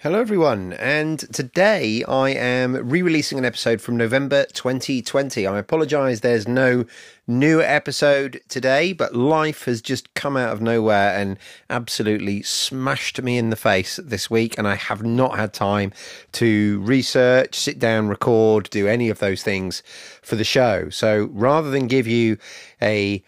Hello, everyone, and today I am re releasing an episode from November 2020. I apologise, there's no new episode today, but life has just come out of nowhere and absolutely smashed me in the face this week, and I have not had time to research, sit down, record, do any of those things for the show. So rather than give you a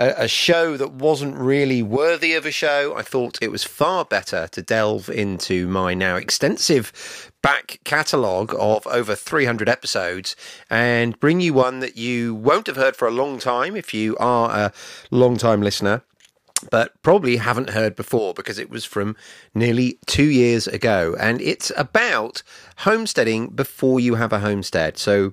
a, a show that wasn't really worthy of a show. I thought it was far better to delve into my now extensive back catalogue of over 300 episodes and bring you one that you won't have heard for a long time if you are a long time listener but probably haven't heard before because it was from nearly two years ago. And it's about homesteading before you have a homestead. So,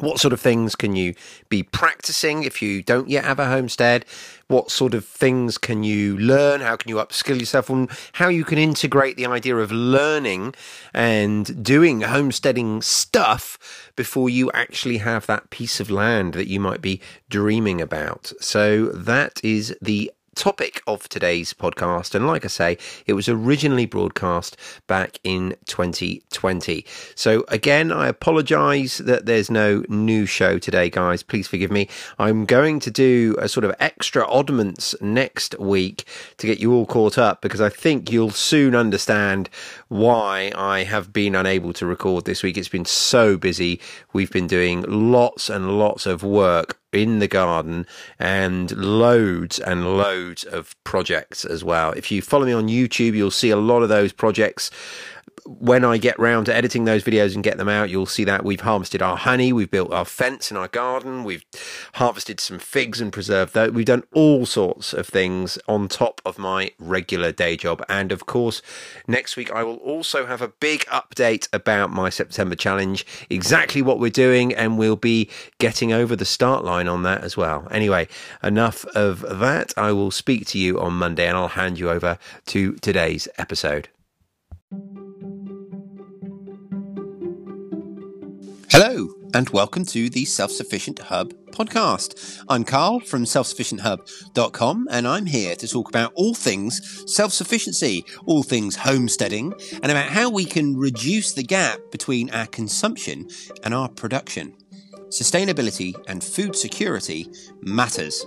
what sort of things can you be practicing if you don't yet have a homestead? What sort of things can you learn? How can you upskill yourself on how you can integrate the idea of learning and doing homesteading stuff before you actually have that piece of land that you might be dreaming about? So that is the topic of today's podcast. And like I say, it was originally broadcast back in 2020. So again, I apologize that there's no new show today, guys. Please forgive me. I'm going to do a sort of extra oddments next week to get you all caught up because I think you'll soon understand why I have been unable to record this week. It's been so busy. We've been doing lots and lots of work in the garden and loads and loads of projects as well. If you follow me on YouTube, you'll see a lot of those projects when I get round to editing those videos and get them out, you'll see that we've harvested our honey, we've built our fence in our garden, we've harvested some figs and preserved those. We've done all sorts of things on top of my regular day job. And of course, next week I will also have a big update about my September challenge, exactly what we're doing, and we'll be getting over the start line on that as well. Anyway, enough of that. I will speak to you on Monday and I'll hand you over to today's episode. Hello, and welcome to the Self Sufficient Hub podcast. I'm Carl from selfsufficienthub.com, and I'm here to talk about all things self sufficiency, all things homesteading, and about how we can reduce the gap between our consumption and our production. Sustainability and food security matters.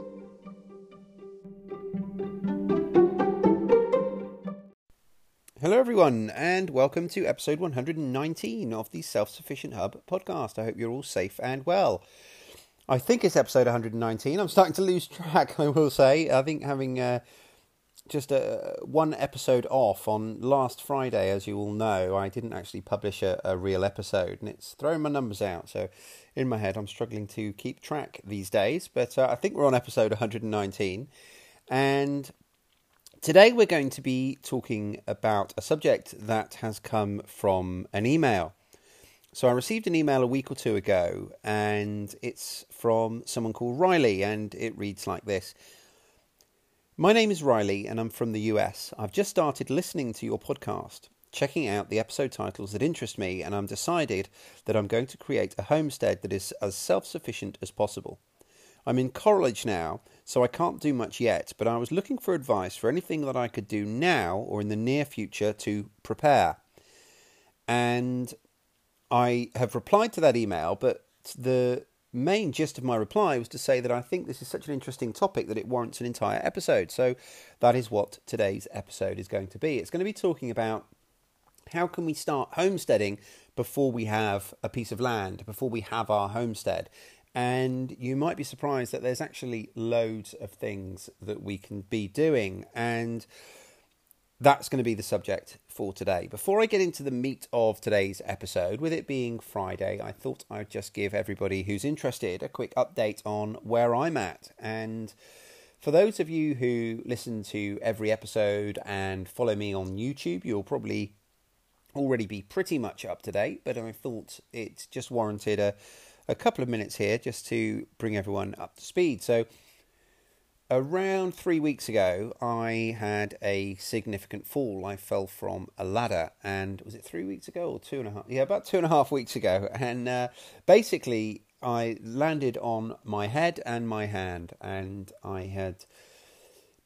Hello, everyone, and welcome to episode 119 of the Self Sufficient Hub podcast. I hope you're all safe and well. I think it's episode 119. I'm starting to lose track, I will say. I think having uh, just a, one episode off on last Friday, as you all know, I didn't actually publish a, a real episode, and it's throwing my numbers out. So, in my head, I'm struggling to keep track these days, but uh, I think we're on episode 119. And Today, we're going to be talking about a subject that has come from an email. So, I received an email a week or two ago, and it's from someone called Riley, and it reads like this My name is Riley, and I'm from the US. I've just started listening to your podcast, checking out the episode titles that interest me, and I'm decided that I'm going to create a homestead that is as self sufficient as possible. I'm in college now, so I can't do much yet, but I was looking for advice for anything that I could do now or in the near future to prepare. And I have replied to that email, but the main gist of my reply was to say that I think this is such an interesting topic that it warrants an entire episode. So that is what today's episode is going to be. It's going to be talking about how can we start homesteading before we have a piece of land, before we have our homestead, and you might be surprised that there's actually loads of things that we can be doing. And that's going to be the subject for today. Before I get into the meat of today's episode, with it being Friday, I thought I'd just give everybody who's interested a quick update on where I'm at. And for those of you who listen to every episode and follow me on YouTube, you'll probably already be pretty much up to date, but I thought it just warranted a a couple of minutes here just to bring everyone up to speed. So, around three weeks ago, I had a significant fall. I fell from a ladder, and was it three weeks ago or two and a half? Yeah, about two and a half weeks ago. And uh, basically, I landed on my head and my hand, and I had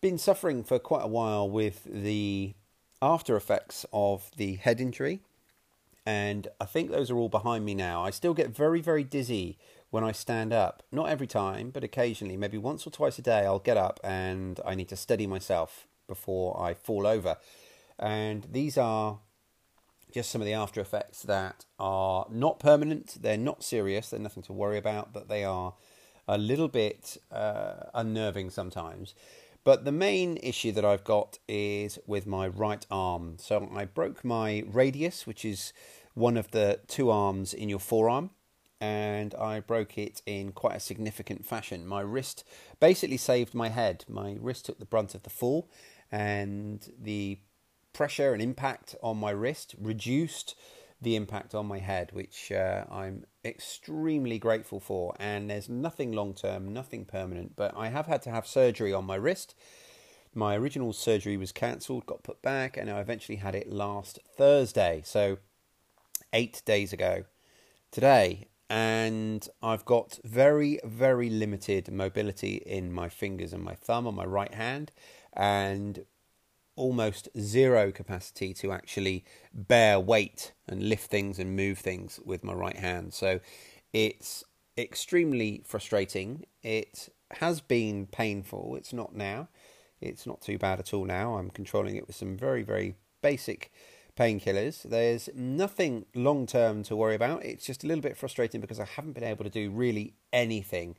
been suffering for quite a while with the after effects of the head injury, and I think those are all behind me now. I still get very, very dizzy when I stand up. Not every time, but occasionally, maybe once or twice a day, I'll get up and I need to steady myself before I fall over. And these are just some of the after effects that are not permanent, they're not serious, they're nothing to worry about, but they are a little bit uh, unnerving sometimes. But the main issue that I've got is with my right arm. So I broke my radius, which is one of the two arms in your forearm, and I broke it in quite a significant fashion. My wrist basically saved my head. My wrist took the brunt of the fall, and the pressure and impact on my wrist reduced the impact on my head, which uh, I'm extremely grateful for. And there's nothing long term, nothing permanent, but I have had to have surgery on my wrist. My original surgery was cancelled, got put back, and I eventually had it last Thursday, so eight days ago today. And I've got very, very limited mobility in my fingers and my thumb on my right hand. And almost zero capacity to actually bear weight and lift things and move things with my right hand. So it's extremely frustrating. It has been painful. It's not now. It's not too bad at all now. I'm controlling it with some very, very basic painkillers. There's nothing long term to worry about. It's just a little bit frustrating because I haven't been able to do really anything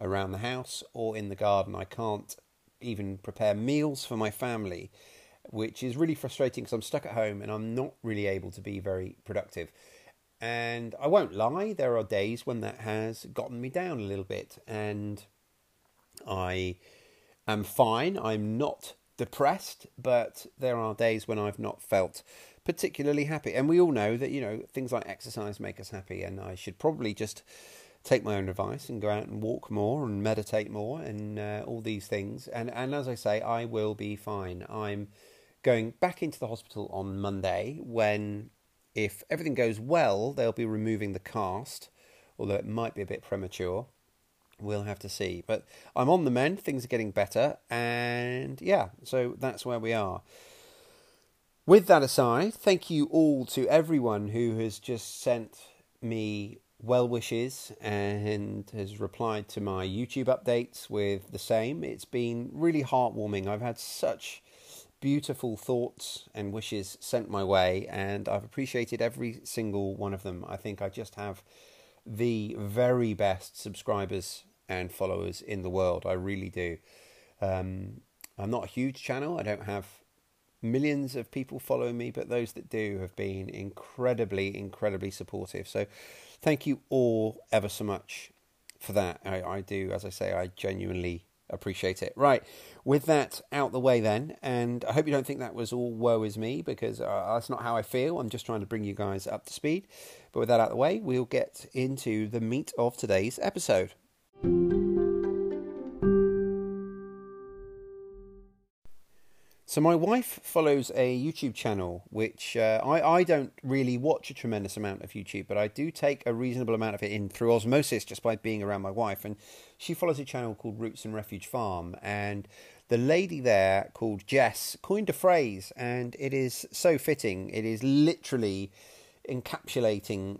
around the house or in the garden. I can't even prepare meals for my family which is really frustrating because I'm stuck at home and I'm not really able to be very productive. And I won't lie, there are days when that has gotten me down a little bit, and I am fine. I'm not depressed, but there are days when I've not felt particularly happy. And we all know that, you know, things like exercise make us happy, and I should probably just take my own advice and go out and walk more and meditate more and uh, all these things. And, and as I say, I will be fine. I'm going back into the hospital on Monday when, if everything goes well, they'll be removing the cast, although it might be a bit premature. We'll have to see. But I'm on the mend, things are getting better, and yeah, so that's where we are. With that aside, thank you all to everyone who has just sent me well wishes and has replied to my YouTube updates with the same. It's been really heartwarming. I've had such beautiful thoughts and wishes sent my way, and I've appreciated every single one of them. I think I just have the very best subscribers and followers in the world. I really do. Um, I'm not a huge channel, I don't have millions of people following me, but those that do have been incredibly, incredibly supportive. So, thank you all ever so much for that. I, I do, as I say, I genuinely appreciate it. Right, with that out the way then, and I hope you don't think that was all woe is me because uh, that's not how I feel. I'm just trying to bring you guys up to speed. But with that out the way, we'll get into the meat of today's episode. So my wife follows a YouTube channel, which uh, I I don't really watch a tremendous amount of YouTube, but I do take a reasonable amount of it in through osmosis just by being around my wife. And she follows a channel called Roots and Refuge Farm, and the lady there called Jess coined a phrase, and it is so fitting. It is literally encapsulating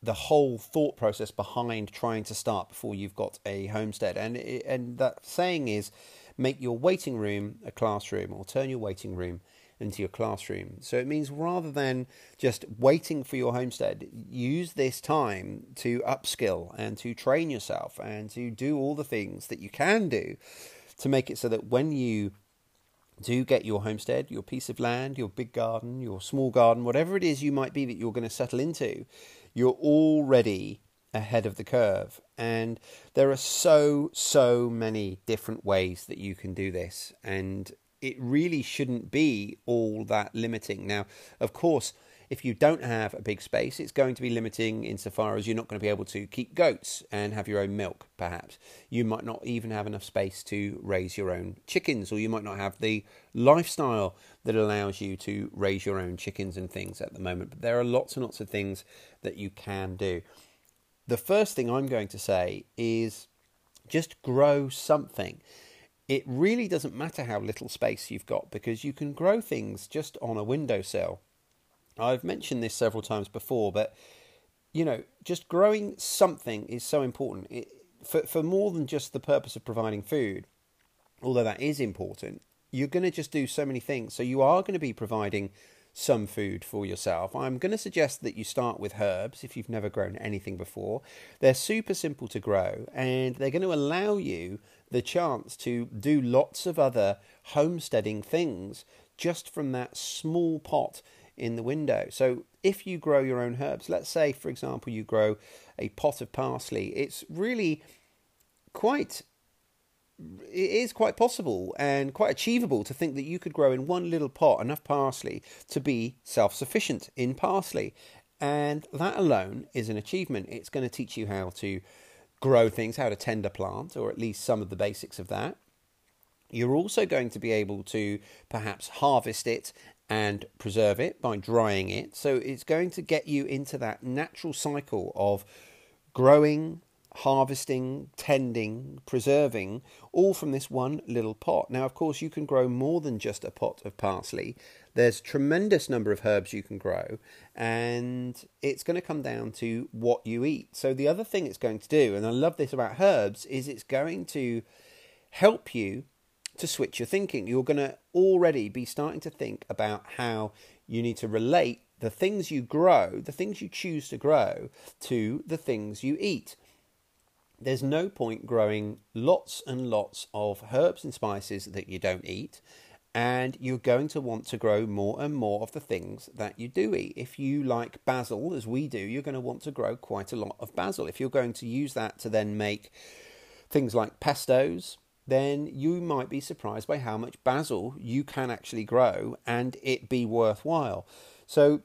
the whole thought process behind trying to start before you've got a homestead, and it, and that saying is make your waiting room a classroom or turn your waiting room into your classroom. So it means rather than just waiting for your homestead, use this time to upskill and to train yourself and to do all the things that you can do to make it so that when you do get your homestead, your piece of land, your big garden, your small garden, whatever it is you might be that you're going to settle into, you're already ahead of the curve. And there are so, so many different ways that you can do this. And it really shouldn't be all that limiting. Now, of course, if you don't have a big space, it's going to be limiting insofar as you're not going to be able to keep goats and have your own milk, perhaps. You might not even have enough space to raise your own chickens, or you might not have the lifestyle that allows you to raise your own chickens and things at the moment. But there are lots and lots of things that you can do the first thing I'm going to say is just grow something. It really doesn't matter how little space you've got because you can grow things just on a windowsill. I've mentioned this several times before, but you know, just growing something is so important it, for for more than just the purpose of providing food. Although that is important, you're going to just do so many things. So you are going to be providing some food for yourself. I'm going to suggest that you start with herbs if you've never grown anything before. They're super simple to grow and they're going to allow you the chance to do lots of other homesteading things just from that small pot in the window. So if you grow your own herbs, let's say, for example, you grow a pot of parsley, it's really quite it is quite possible and quite achievable to think that you could grow in one little pot enough parsley to be self sufficient in parsley. And that alone is an achievement. It's going to teach you how to grow things, how to tend a plant, or at least some of the basics of that. You're also going to be able to perhaps harvest it and preserve it by drying it. So it's going to get you into that natural cycle of growing, harvesting, tending, preserving, all from this one little pot. Now, of course, you can grow more than just a pot of parsley. There's a tremendous number of herbs you can grow, and it's going to come down to what you eat. So, the other thing it's going to do, and I love this about herbs, is it's going to help you to switch your thinking. You're going to already be starting to think about how you need to relate the things you grow, the things you choose to grow, to the things you eat there's no point growing lots and lots of herbs and spices that you don't eat. And you're going to want to grow more and more of the things that you do eat. If you like basil, as we do, you're going to want to grow quite a lot of basil. If you're going to use that to then make things like pestos, then you might be surprised by how much basil you can actually grow and it be worthwhile. So,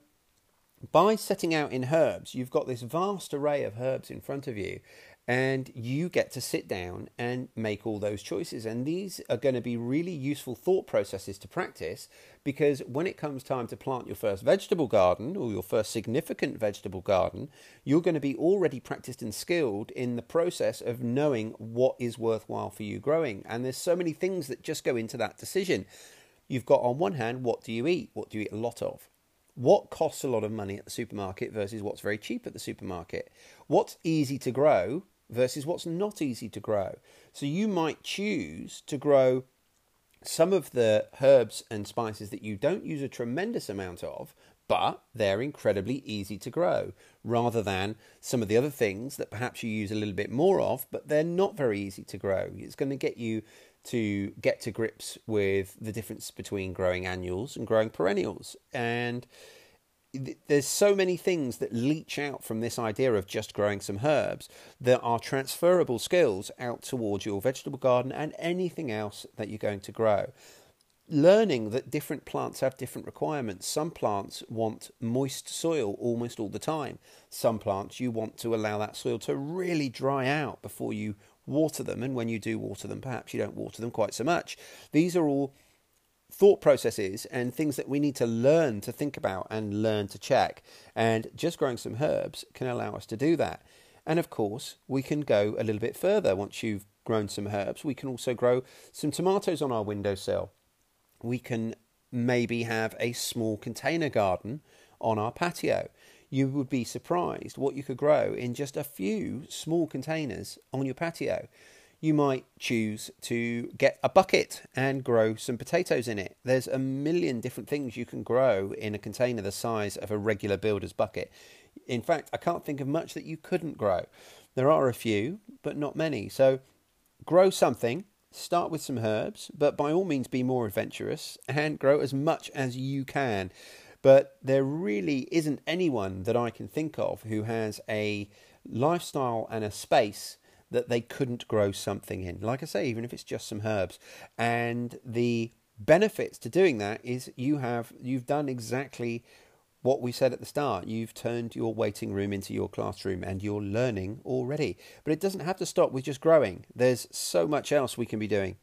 by setting out in herbs, you've got this vast array of herbs in front of you, and you get to sit down and make all those choices. And these are going to be really useful thought processes to practice because when it comes time to plant your first vegetable garden or your first significant vegetable garden, you're going to be already practiced and skilled in the process of knowing what is worthwhile for you growing. And there's so many things that just go into that decision. You've got, on one hand, what do you eat? What do you eat a lot of? What costs a lot of money at the supermarket versus what's very cheap at the supermarket? What's easy to grow versus what's not easy to grow. So you might choose to grow some of the herbs and spices that you don't use a tremendous amount of, but they're incredibly easy to grow, rather than some of the other things that perhaps you use a little bit more of, but they're not very easy to grow. It's going to get you to get to grips with the difference between growing annuals and growing perennials. And there's so many things that leach out from this idea of just growing some herbs that are transferable skills out towards your vegetable garden and anything else that you're going to grow. Learning that different plants have different requirements. Some plants want moist soil almost all the time. Some plants you want to allow that soil to really dry out before you water them, and when you do water them, perhaps you don't water them quite so much. These are all thought processes and things that we need to learn to think about and learn to check. And just growing some herbs can allow us to do that. And of course, we can go a little bit further. Once you've grown some herbs, we can also grow some tomatoes on our windowsill. We can maybe have a small container garden on our patio. You would be surprised what you could grow in just a few small containers on your patio you might choose to get a bucket and grow some potatoes in it. There's a million different things you can grow in a container the size of a regular builder's bucket. In fact, I can't think of much that you couldn't grow. There are a few, but not many. So grow something, start with some herbs, but by all means be more adventurous and grow as much as you can. But there really isn't anyone that I can think of who has a lifestyle and a space that they couldn't grow something in. Like I say, even if it's just some herbs. And the benefits to doing that is you have you've done exactly what we said at the start. You've turned your waiting room into your classroom and you're learning already. But it doesn't have to stop with just growing. There's so much else we can be doing.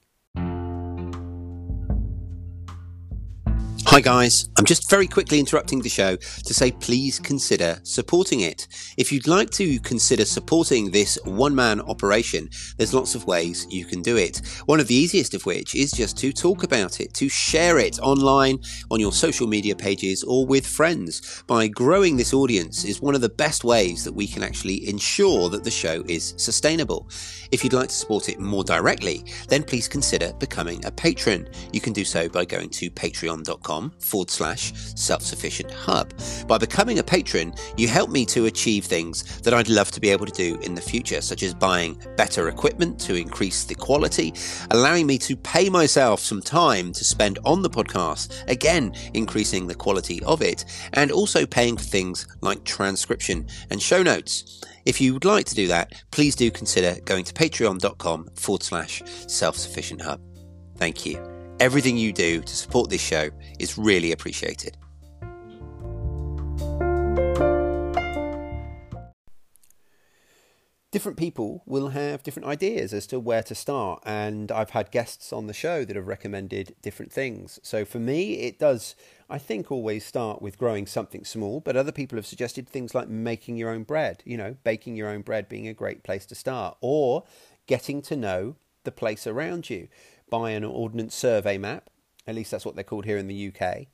Hi, guys. I'm just very quickly interrupting the show to say please consider supporting it. If you'd like to consider supporting this one man operation, there's lots of ways you can do it. One of the easiest of which is just to talk about it, to share it online, on your social media pages, or with friends. By growing this audience is one of the best ways that we can actually ensure that the show is sustainable. If you'd like to support it more directly, then please consider becoming a patron. You can do so by going to patreon.com forward slash self sufficient hub. By becoming a patron, you help me to achieve things that I'd love to be able to do in the future, such as buying better equipment to increase the quality, allowing me to pay myself some time to spend on the podcast, again, increasing the quality of it, and also paying for things like transcription and show notes. If you would like to do that, please do consider going to patreon.com forward slash self sufficient hub. Thank you. Everything you do to support this show is really appreciated. Different people will have different ideas as to where to start, and I've had guests on the show that have recommended different things. So for me, it does, I think, always start with growing something small, but other people have suggested things like making your own bread, you know, baking your own bread being a great place to start, or getting to know the place around you buy an ordnance survey map, at least that's what they're called here in the UK,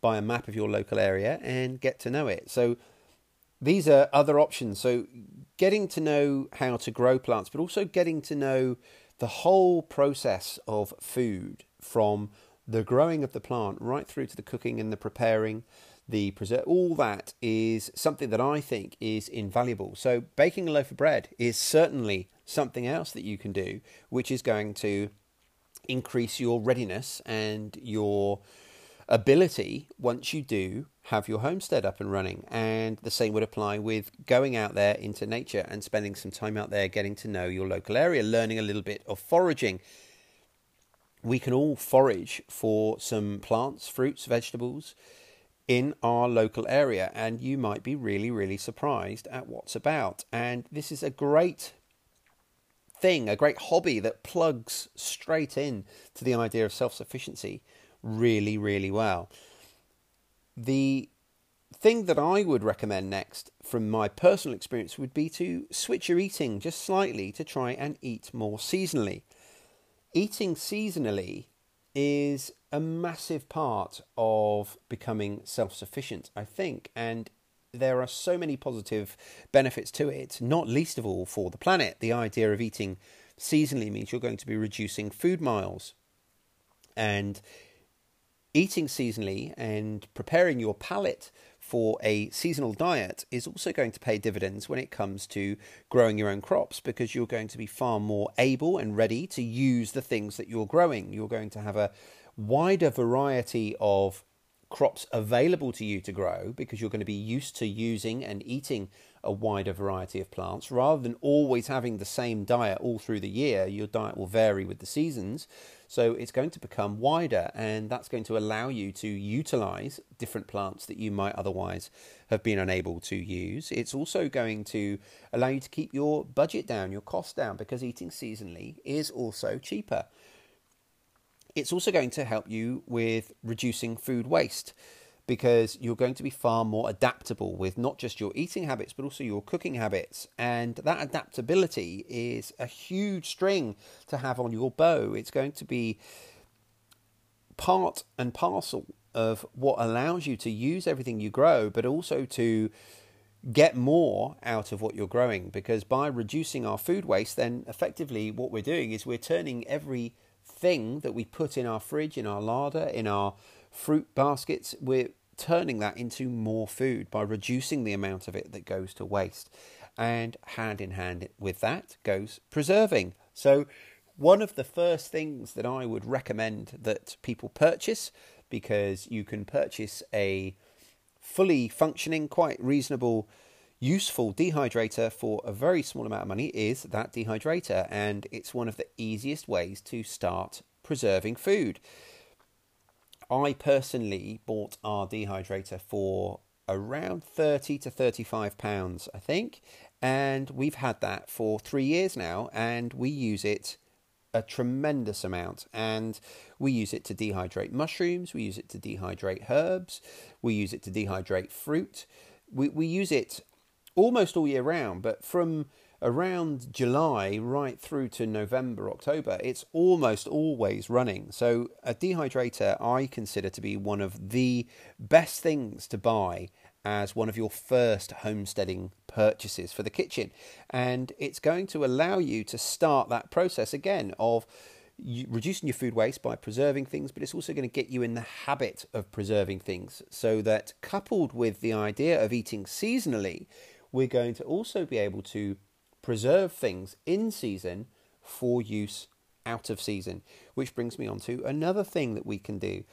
buy a map of your local area and get to know it. So these are other options. So getting to know how to grow plants, but also getting to know the whole process of food from the growing of the plant right through to the cooking and the preparing, the preserve, all that is something that I think is invaluable. So baking a loaf of bread is certainly something else that you can do, which is going to increase your readiness and your ability once you do have your homestead up and running. And the same would apply with going out there into nature and spending some time out there getting to know your local area, learning a little bit of foraging. We can all forage for some plants, fruits, vegetables in our local area, and you might be really, really surprised at what's about. And this is a great thing, a great hobby that plugs straight in to the idea of self sufficiency really, really well. The thing that I would recommend next, from my personal experience, would be to switch your eating just slightly to try and eat more seasonally. Eating seasonally is a massive part of becoming self sufficient, I think, and there are so many positive benefits to it, not least of all for the planet. The idea of eating seasonally means you're going to be reducing food miles. And eating seasonally and preparing your palate for a seasonal diet is also going to pay dividends when it comes to growing your own crops because you're going to be far more able and ready to use the things that you're growing. You're going to have a wider variety of crops available to you to grow because you're going to be used to using and eating a wider variety of plants rather than always having the same diet all through the year. Your diet will vary with the seasons. So it's going to become wider, and that's going to allow you to utilize different plants that you might otherwise have been unable to use. It's also going to allow you to keep your budget down, your cost down, because eating seasonally is also cheaper. It's also going to help you with reducing food waste because you're going to be far more adaptable with not just your eating habits but also your cooking habits. And that adaptability is a huge string to have on your bow. It's going to be part and parcel of what allows you to use everything you grow, but also to get more out of what you're growing because by reducing our food waste then effectively what we're doing is we're turning every thing that we put in our fridge, in our larder, in our fruit baskets, we're turning that into more food by reducing the amount of it that goes to waste. And hand in hand with that goes preserving. So, one of the first things that I would recommend that people purchase, because you can purchase a fully functioning, quite reasonable useful dehydrator for a very small amount of money is that dehydrator, and it's one of the easiest ways to start preserving food. I personally bought our dehydrator for around 30 to 35 pounds, I think, and we've had that for three years now, and we use it a tremendous amount. And we use it to dehydrate mushrooms, we use it to dehydrate herbs, we use it to dehydrate fruit. We, we use it almost all year round, but from around July right through to November, October, it's almost always running. So, a dehydrator I consider to be one of the best things to buy as one of your first homesteading purchases for the kitchen. And it's going to allow you to start that process again of reducing your food waste by preserving things, but it's also going to get you in the habit of preserving things so that coupled with the idea of eating seasonally, we're going to also be able to preserve things in season for use out of season. Which brings me on to another thing that we can do.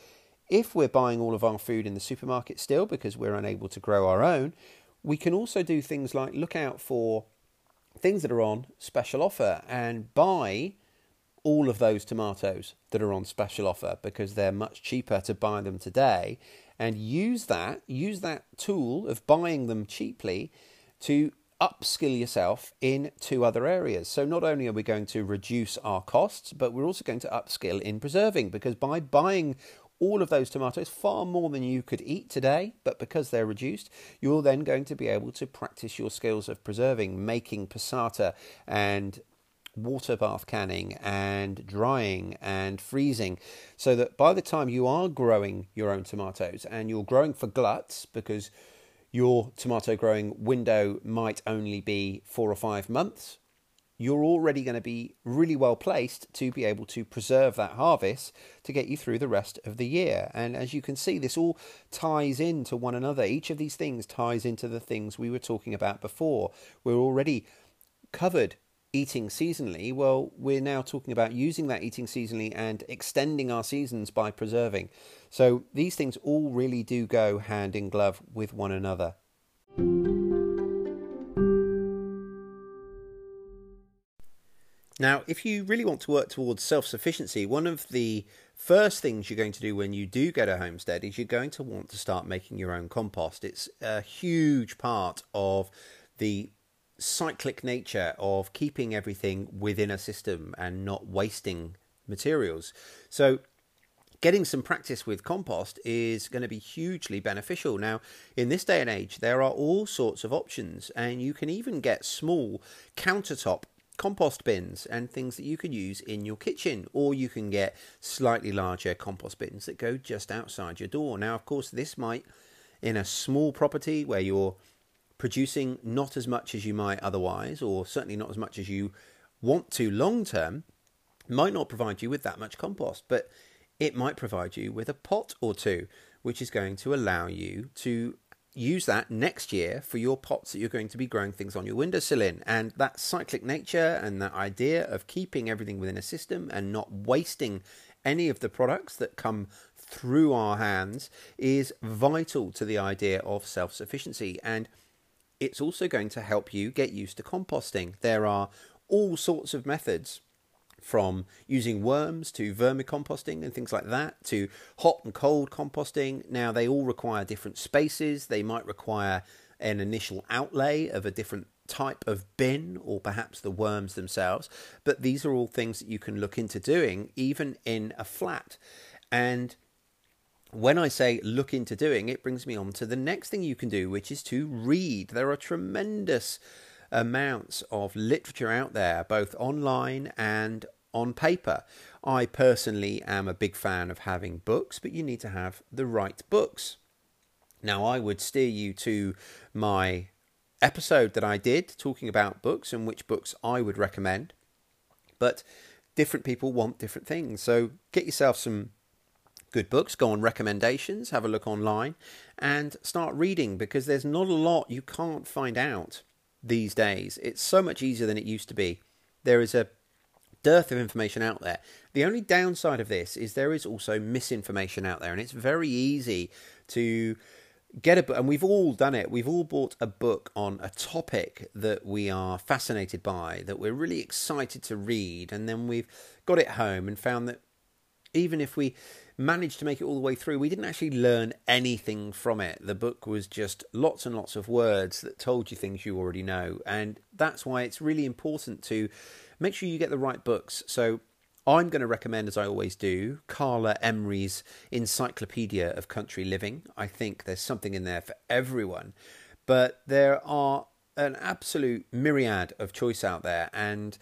If we're buying all of our food in the supermarket still because we're unable to grow our own, we can also do things like look out for things that are on special offer and buy all of those tomatoes that are on special offer because they're much cheaper to buy them today and use that use that tool of buying them cheaply to upskill yourself in two other areas. So not only are we going to reduce our costs, but we're also going to upskill in preserving because by buying all of those tomatoes, far more than you could eat today, but because they're reduced, you're then going to be able to practice your skills of preserving, making passata and water bath canning and drying and freezing so that by the time you are growing your own tomatoes and you're growing for gluts because your tomato growing window might only be four or five months, you're already going to be really well placed to be able to preserve that harvest to get you through the rest of the year. And as you can see, this all ties into one another. Each of these things ties into the things we were talking about before. We're already covered eating seasonally, well, we're now talking about using that eating seasonally and extending our seasons by preserving. So these things all really do go hand in glove with one another. Now, if you really want to work towards self sufficiency, one of the first things you're going to do when you do get a homestead is you're going to want to start making your own compost. It's a huge part of the cyclic nature of keeping everything within a system and not wasting materials. So, getting some practice with compost is going to be hugely beneficial. Now, in this day and age, there are all sorts of options, and you can even get small countertop compost bins and things that you can use in your kitchen, or you can get slightly larger compost bins that go just outside your door. Now, of course, this might, in a small property where you're producing not as much as you might otherwise, or certainly not as much as you want to long term, might not provide you with that much compost, but it might provide you with a pot or two, which is going to allow you to use that next year for your pots that you're going to be growing things on your windowsill in. And that cyclic nature and that idea of keeping everything within a system and not wasting any of the products that come through our hands is vital to the idea of self sufficiency. And it's also going to help you get used to composting. There are all sorts of methods from using worms to vermicomposting and things like that to hot and cold composting. Now, they all require different spaces, they might require an initial outlay of a different type of bin or perhaps the worms themselves, but these are all things that you can look into doing even in a flat. And when I say look into doing, it brings me on to the next thing you can do, which is to read. There are tremendous amounts of literature out there, both online and on paper. I personally am a big fan of having books, but you need to have the right books. Now, I would steer you to my episode that I did talking about books and which books I would recommend, but different people want different things. So get yourself some good books, go on recommendations, have a look online, and start reading because there's not a lot you can't find out these days. It's so much easier than it used to be. There is a dearth of information out there. The only downside of this is there is also misinformation out there, and it's very easy to get a book, and we've all done it. We've all bought a book on a topic that we are fascinated by, that we're really excited to read, and then we've got it home and found that even if we managed to make it all the way through, we didn't actually learn anything from it. The book was just lots and lots of words that told you things you already know. And that's why it's really important to make sure you get the right books. So I'm going to recommend, as I always do, Carla Emery's Encyclopedia of Country Living. I think there's something in there for everyone, but there are an absolute myriad of choice out there, and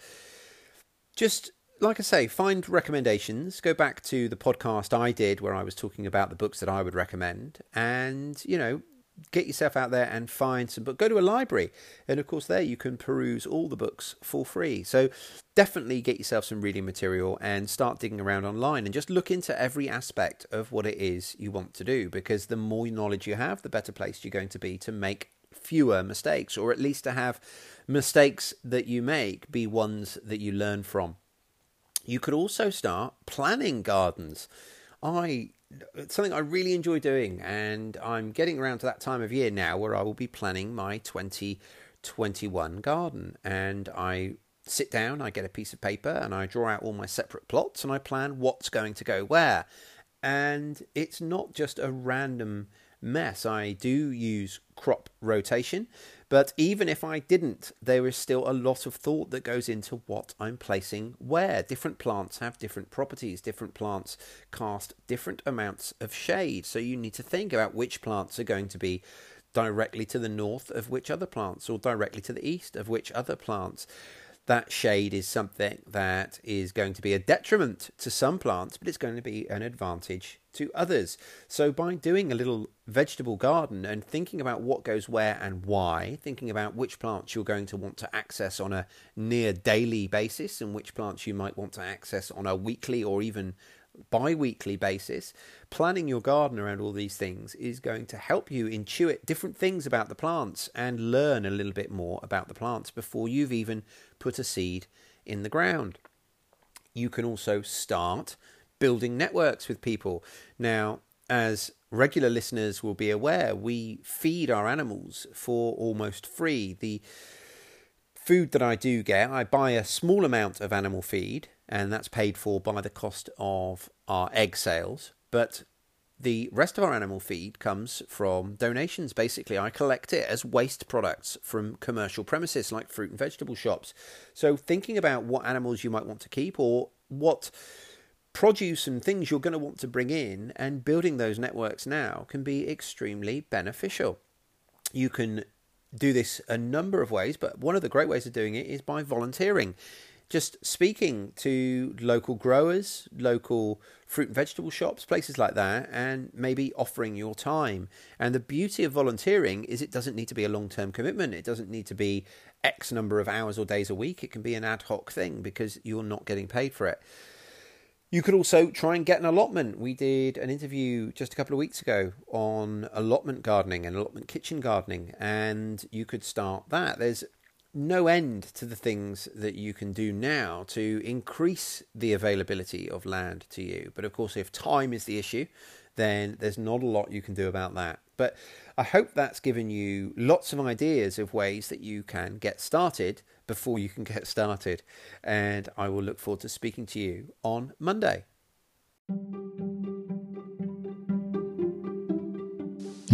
just like I say, find recommendations. Go back to the podcast I did where I was talking about the books that I would recommend, and you know, get yourself out there and find some books. Go to a library, and of course, there you can peruse all the books for free. So, definitely get yourself some reading material and start digging around online and just look into every aspect of what it is you want to do because the more knowledge you have, the better placed you're going to be to make fewer mistakes, or at least to have mistakes that you make be ones that you learn from. You could also start planning gardens. I it's something I really enjoy doing, and I'm getting around to that time of year now where I will be planning my 2021 garden. And I sit down, I get a piece of paper, and I draw out all my separate plots, and I plan what's going to go where. And it's not just a random mess. I do use crop rotation, but even if I didn't, there is still a lot of thought that goes into what I'm placing where. Different plants have different properties, different plants cast different amounts of shade. So you need to think about which plants are going to be directly to the north of which other plants or directly to the east of which other plants that shade is something that is going to be a detriment to some plants, but it's going to be an advantage to others. So, by doing a little vegetable garden and thinking about what goes where and why, thinking about which plants you're going to want to access on a near daily basis and which plants you might want to access on a weekly or even bi weekly basis, planning your garden around all these things is going to help you intuit different things about the plants and learn a little bit more about the plants before you've even put a seed in the ground. You can also start building networks with people. Now, as regular listeners will be aware, we feed our animals for almost free. The food that I do get, I buy a small amount of animal feed and that's paid for by the cost of our egg sales. But the rest of our animal feed comes from donations. Basically, I collect it as waste products from commercial premises like fruit and vegetable shops. So, thinking about what animals you might want to keep or what produce and things you're going to want to bring in and building those networks now can be extremely beneficial. You can do this a number of ways, but one of the great ways of doing it is by volunteering just speaking to local growers, local fruit and vegetable shops, places like that, and maybe offering your time. And the beauty of volunteering is it doesn't need to be a long term commitment. It doesn't need to be X number of hours or days a week. It can be an ad hoc thing because you're not getting paid for it. You could also try and get an allotment. We did an interview just a couple of weeks ago on allotment gardening and allotment kitchen gardening, and you could start that. There's no end to the things that you can do now to increase the availability of land to you. But of course, if time is the issue, then there's not a lot you can do about that. But I hope that's given you lots of ideas of ways that you can get started before you can get started. And I will look forward to speaking to you on Monday.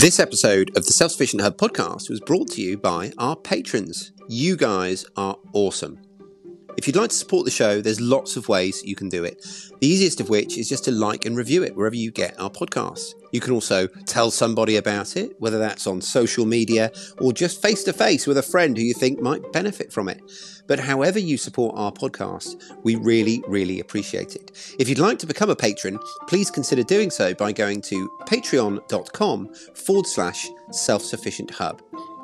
This episode of the Self Sufficient Hub podcast was brought to you by our patrons. You guys are awesome. If you'd like to support the show, there's lots of ways you can do it. The easiest of which is just to like and review it wherever you get our podcasts. You can also tell somebody about it, whether that's on social media or just face to face with a friend who you think might benefit from it. But however you support our podcast, we really, really appreciate it. If you'd like to become a patron, please consider doing so by going to patreon.com forward slash self sufficient hub.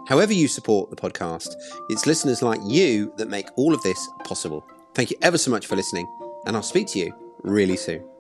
However, you support the podcast, it's listeners like you that make all of this possible. Thank you ever so much for listening, and I'll speak to you really soon.